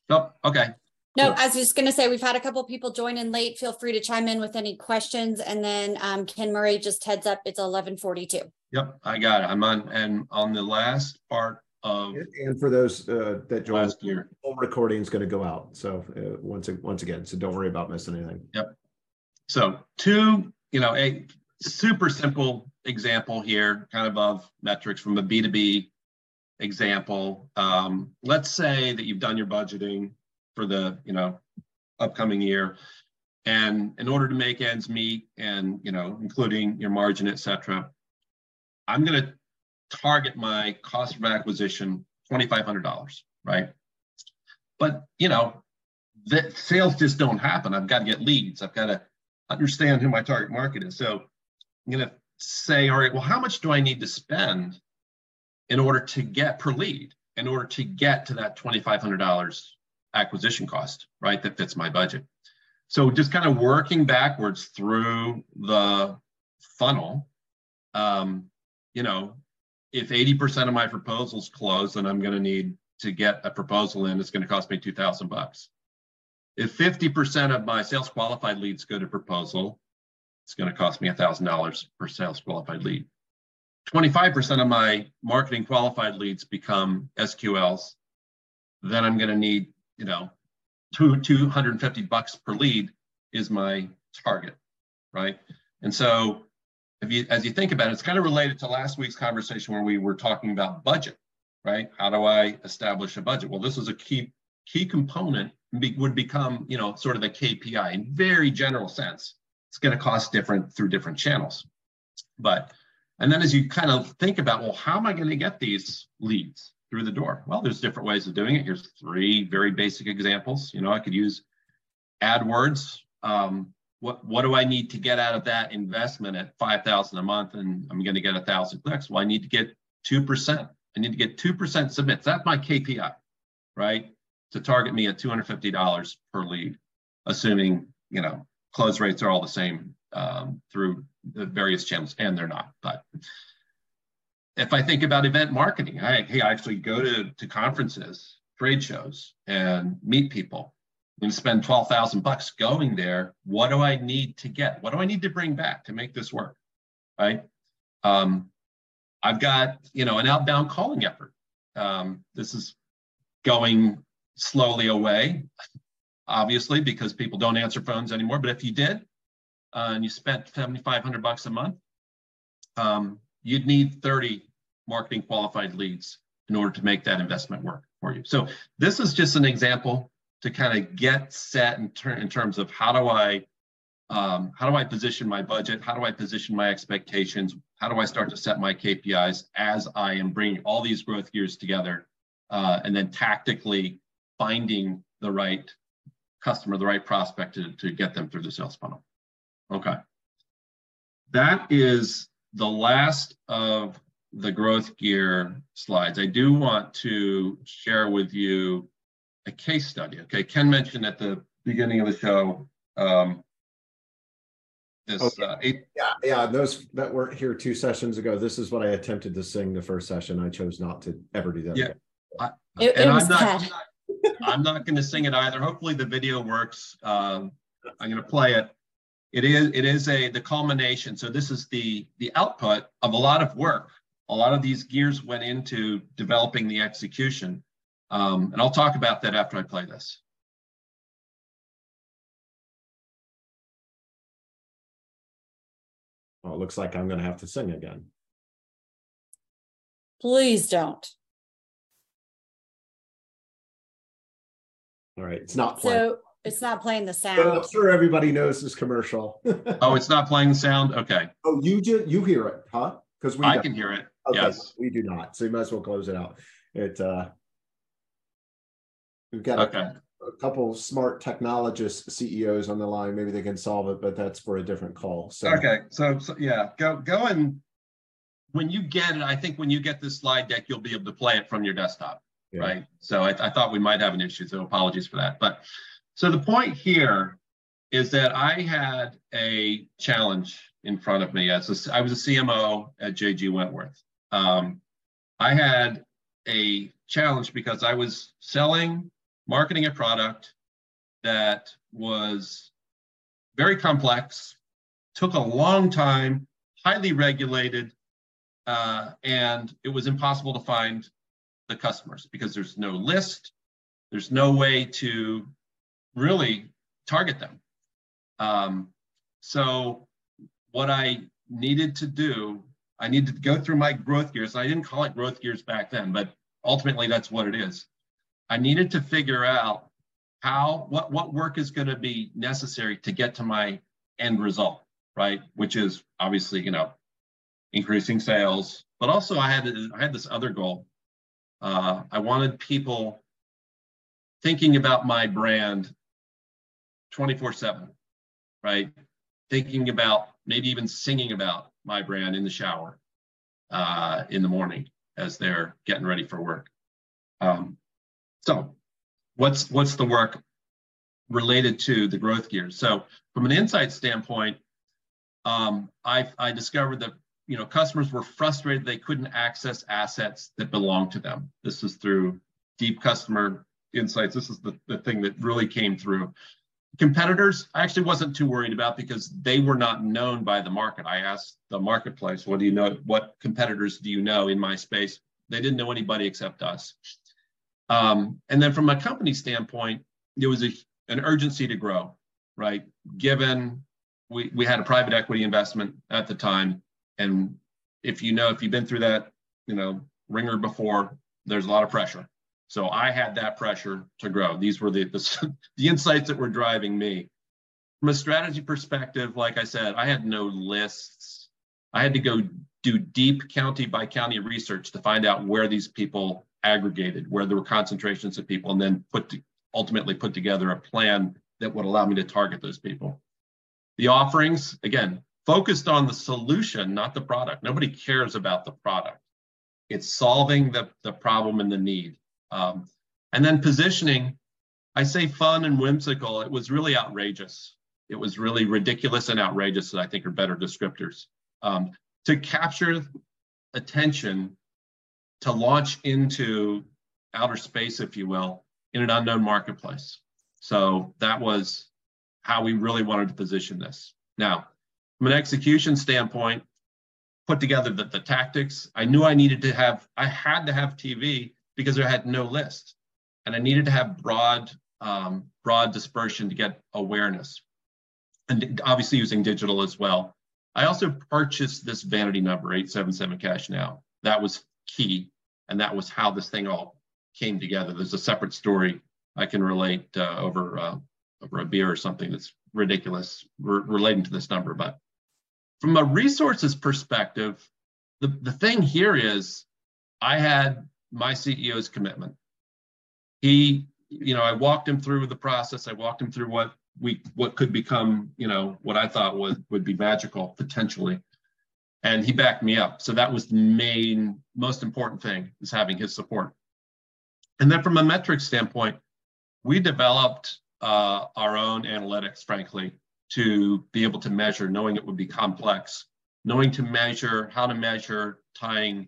Oh, okay. No, I was just going to say we've had a couple people join in late. Feel free to chime in with any questions, and then um, Ken Murray just heads up. It's eleven forty-two. Yep, I got it. I'm on and on the last part of and for those uh, that joined, last year, full recording is going to go out. So uh, once once again, so don't worry about missing anything. Yep. So two, you know, a super simple example here, kind of of metrics from a B two B example. Um, let's say that you've done your budgeting for the you know upcoming year and in order to make ends meet and you know including your margin etc i'm going to target my cost of acquisition $2500 right but you know the sales just don't happen i've got to get leads i've got to understand who my target market is so i'm going to say all right well how much do i need to spend in order to get per lead in order to get to that $2500 acquisition cost, right? That fits my budget. So just kind of working backwards through the funnel, um, you know, if 80% of my proposals close, then I'm going to need to get a proposal in. It's going to cost me 2,000 bucks. If 50% of my sales qualified leads go to proposal, it's going to cost me $1,000 per sales qualified lead. 25% of my marketing qualified leads become SQLs. Then I'm going to need you know, two, 250 bucks per lead is my target, right? And so if you, as you think about it, it's kind of related to last week's conversation where we were talking about budget, right? How do I establish a budget? Well, this is a key, key component be, would become, you know, sort of a KPI in very general sense. It's going to cost different through different channels. But, and then as you kind of think about, well, how am I going to get these leads? through the door? Well, there's different ways of doing it. Here's three very basic examples. You know, I could use AdWords. Um, what what do I need to get out of that investment at five thousand a month, and I'm going to get a thousand clicks? Well, I need to get two percent. I need to get two percent submits. That's my KPI, right? To target me at two hundred fifty dollars per lead, assuming you know close rates are all the same um, through the various channels, and they're not. But if I think about event marketing, I hey, I actually go to to conferences, trade shows, and meet people I'm going to spend 12,000 bucks going there. What do I need to get? What do I need to bring back to make this work? Right. Um, I've got, you know, an outbound calling effort. Um, this is going slowly away, obviously, because people don't answer phones anymore. But if you did, uh, and you spent 7,500 bucks a month, um, you'd need 30 marketing qualified leads in order to make that investment work for you. So this is just an example to kind of get set in, ter- in terms of how do I um, how do I position my budget? How do I position my expectations? How do I start to set my KPIs as I am bringing all these growth gears together, uh, and then tactically finding the right customer, the right prospect to, to get them through the sales funnel. Okay. That is the last of the growth gear slides. I do want to share with you a case study. Okay, Ken mentioned at the beginning of the show um, this okay. uh, eight. Yeah, yeah. Those that weren't here two sessions ago. This is what I attempted to sing the first session. I chose not to ever do that. Yeah, I, it, it was I'm not, I'm not going to sing it either. Hopefully, the video works. Um, I'm going to play it. It is it is a the culmination. So this is the the output of a lot of work. A lot of these gears went into developing the execution. Um, and I'll talk about that after I play this. Well, it looks like I'm going to have to sing again. Please don't. All right, it's not playing. So it's not playing the sound. But I'm sure everybody knows this commercial. oh, it's not playing the sound. Okay. Oh, you just you hear it, huh? Because we I don't. can hear it. Okay, yes, we do not. So you might as well close it out. It uh We've got okay. a, a, couple smart technologist CEOs on the line. Maybe they can solve it, but that's for a different call. So okay, so, so yeah, go go and when you get it, I think when you get this slide deck, you'll be able to play it from your desktop, yeah. right? So I, I thought we might have an issue, so apologies for that. But so the point here is that I had a challenge in front of me as a, I was a CMO at JG Wentworth. Um, I had a challenge because I was selling marketing a product that was very complex, took a long time, highly regulated, uh, and it was impossible to find the customers because there's no list, there's no way to really target them. Um, so what I needed to do, I needed to go through my growth gears. I didn't call it growth gears back then, but ultimately that's what it is. I needed to figure out how what what work is going to be necessary to get to my end result, right? Which is obviously you know increasing sales, but also I had I had this other goal. Uh, I wanted people thinking about my brand 24 7, right? Thinking about maybe even singing about my brand in the shower uh, in the morning as they're getting ready for work. Um, so what's what's the work related to the growth gears? So from an insight standpoint, um, I, I discovered that you know customers were frustrated they couldn't access assets that belong to them. This is through deep customer insights. This is the, the thing that really came through. Competitors, I actually wasn't too worried about because they were not known by the market. I asked the marketplace, what do you know? What competitors do you know in my space? They didn't know anybody except us. Um, and then from a company standpoint, there was a, an urgency to grow, right? Given we, we had a private equity investment at the time. And if you know, if you've been through that, you know, ringer before, there's a lot of pressure. So I had that pressure to grow. These were the, the, the insights that were driving me. From a strategy perspective, like I said, I had no lists. I had to go do deep county by county research to find out where these people aggregated where there were concentrations of people and then put to, ultimately put together a plan that would allow me to target those people. The offerings, again, focused on the solution, not the product. Nobody cares about the product. It's solving the, the problem and the need. Um, and then positioning, I say fun and whimsical. It was really outrageous. It was really ridiculous and outrageous that I think are better descriptors. Um, to capture attention to launch into outer space, if you will, in an unknown marketplace. So that was how we really wanted to position this. Now, from an execution standpoint, put together the, the tactics. I knew I needed to have, I had to have TV because I had no list. And I needed to have broad, um, broad dispersion to get awareness. And obviously using digital as well. I also purchased this vanity number, 877 Cash Now. That was key. And that was how this thing all came together. There's a separate story I can relate uh, over, uh, over a beer or something that's ridiculous re- relating to this number. But from a resources perspective, the, the thing here is I had my CEO's commitment. He, you know, I walked him through the process. I walked him through what we what could become, you know, what I thought would would be magical potentially. And he backed me up. So that was the main, most important thing is having his support. And then from a metric standpoint, we developed uh, our own analytics, frankly, to be able to measure, knowing it would be complex, knowing to measure, how to measure tying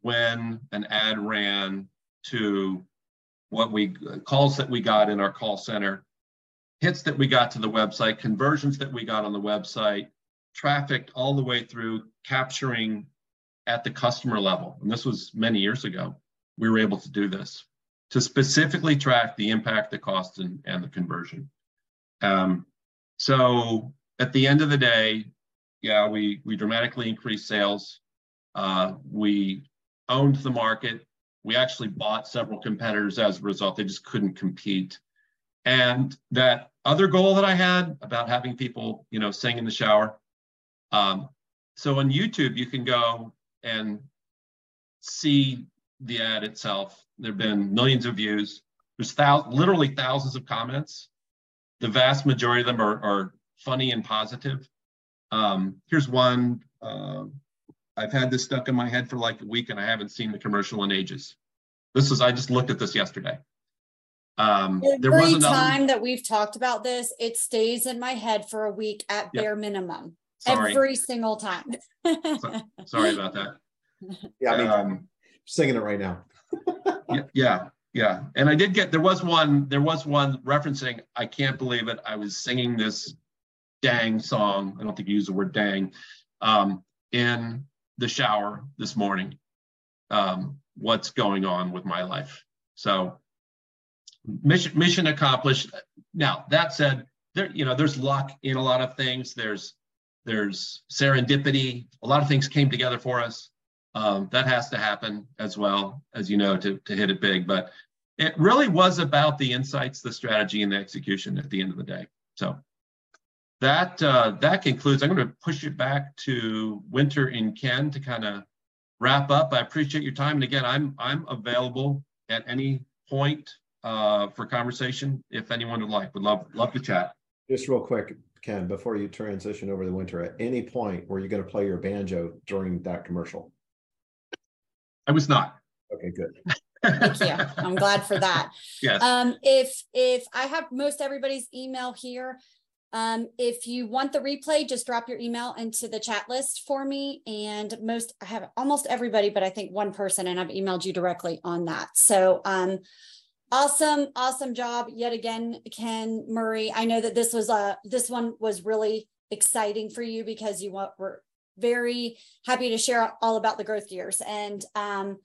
when an ad ran to what we calls that we got in our call center, hits that we got to the website, conversions that we got on the website, traffic all the way through capturing at the customer level. And this was many years ago. We were able to do this to specifically track the impact, the cost, and, and the conversion. Um, so at the end of the day, yeah, we we dramatically increased sales. Uh, we owned the market. We actually bought several competitors as a result. They just couldn't compete. And that other goal that I had about having people, you know, sing in the shower. Um, so on YouTube, you can go and see the ad itself. There have been millions of views. There's literally thousands of comments the vast majority of them are, are funny and positive. Um, here's one. Uh, I've had this stuck in my head for like a week and I haven't seen the commercial in ages. This is, I just looked at this yesterday. Um, there Every time that we've talked about this, it stays in my head for a week at yep. bare minimum. Sorry. Every single time. so, sorry about that. Yeah, I mean, um, singing it right now. yeah, yeah. Yeah, and I did get there was one there was one referencing I can't believe it I was singing this dang song I don't think you use the word dang um, in the shower this morning. Um, what's going on with my life? So mission mission accomplished. Now that said, there you know there's luck in a lot of things. There's there's serendipity. A lot of things came together for us. Um, that has to happen as well as you know to to hit it big. But it really was about the insights, the strategy, and the execution at the end of the day. So that uh, that concludes. I'm going to push it back to Winter and Ken to kind of wrap up. I appreciate your time, and again, I'm I'm available at any point uh, for conversation if anyone would like. Would love love to chat. Just real quick, Ken, before you transition over the Winter, at any point were you going to play your banjo during that commercial? I was not. Okay, good. Thank you. I'm glad for that. Yes. Um, if if I have most everybody's email here, um, if you want the replay, just drop your email into the chat list for me. And most I have almost everybody, but I think one person, and I've emailed you directly on that. So um, awesome, awesome job yet again, Ken Murray. I know that this was a this one was really exciting for you because you were very happy to share all about the growth gears and um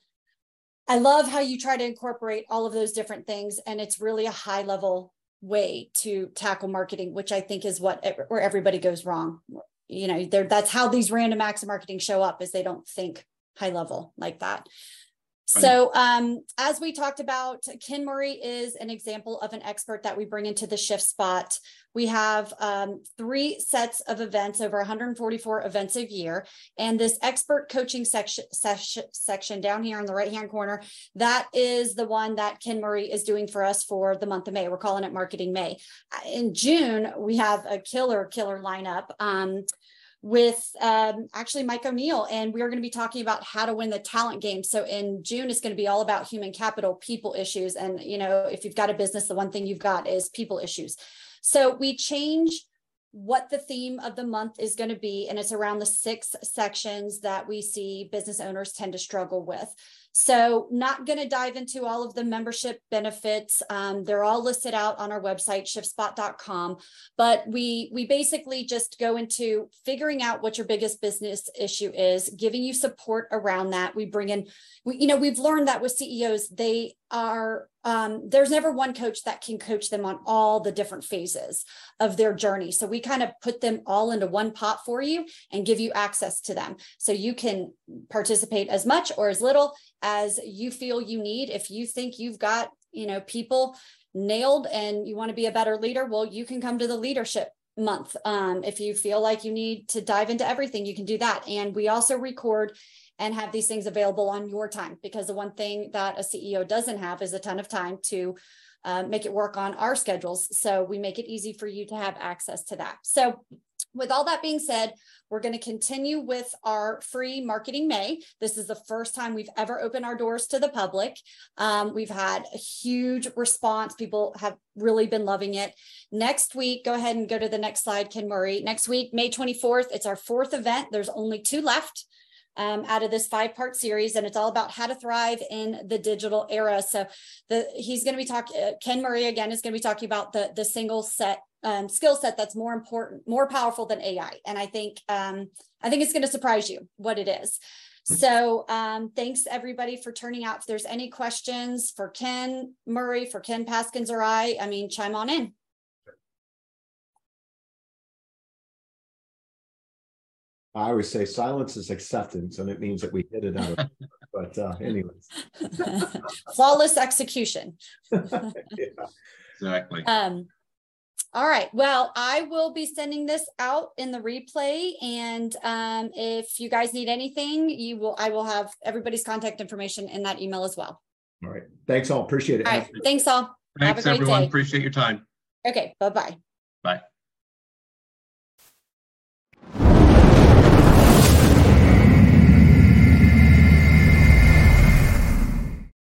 I love how you try to incorporate all of those different things. And it's really a high level way to tackle marketing, which I think is what where everybody goes wrong. You know, there that's how these random acts of marketing show up is they don't think high level like that. So, um, as we talked about, Ken Murray is an example of an expert that we bring into the shift spot. We have um, three sets of events, over 144 events a year. And this expert coaching section, section, section down here in the right hand corner, that is the one that Ken Murray is doing for us for the month of May. We're calling it Marketing May. In June, we have a killer, killer lineup. Um, with um, actually Mike O'Neill, and we are going to be talking about how to win the talent game. So in June, it's going to be all about human capital, people issues, and you know, if you've got a business, the one thing you've got is people issues. So we change what the theme of the month is going to be, and it's around the six sections that we see business owners tend to struggle with. So, not going to dive into all of the membership benefits. Um, they're all listed out on our website, shiftspot.com. But we we basically just go into figuring out what your biggest business issue is, giving you support around that. We bring in, we, you know, we've learned that with CEOs, they are um, there's never one coach that can coach them on all the different phases of their journey. So we kind of put them all into one pot for you and give you access to them. So you can participate as much or as little as you feel you need. If you think you've got, you know, people nailed and you want to be a better leader, well, you can come to the leadership month. Um, if you feel like you need to dive into everything, you can do that. And we also record and have these things available on your time because the one thing that a CEO doesn't have is a ton of time to uh, make it work on our schedules. So we make it easy for you to have access to that. So with all that being said, we're going to continue with our free marketing May. This is the first time we've ever opened our doors to the public. Um, we've had a huge response. People have really been loving it. Next week, go ahead and go to the next slide, Ken Murray. Next week, May 24th, it's our fourth event. There's only two left um, out of this five part series, and it's all about how to thrive in the digital era. So the he's going to be talking. Uh, Ken Murray again is going to be talking about the the single set um, skill set that's more important, more powerful than AI. And I think um, I think it's going to surprise you what it is. So um, thanks everybody for turning out. If there's any questions for Ken Murray, for Ken Paskins or I, I mean, chime on in. I always say silence is acceptance, and it means that we hit it out. but uh, anyways, flawless execution. yeah. Exactly. Um, all right. Well, I will be sending this out in the replay, and um, if you guys need anything, you will. I will have everybody's contact information in that email as well. All right. Thanks all. Appreciate it. All right. Thanks all. Thanks everyone. Day. Appreciate your time. Okay. Bye-bye. Bye.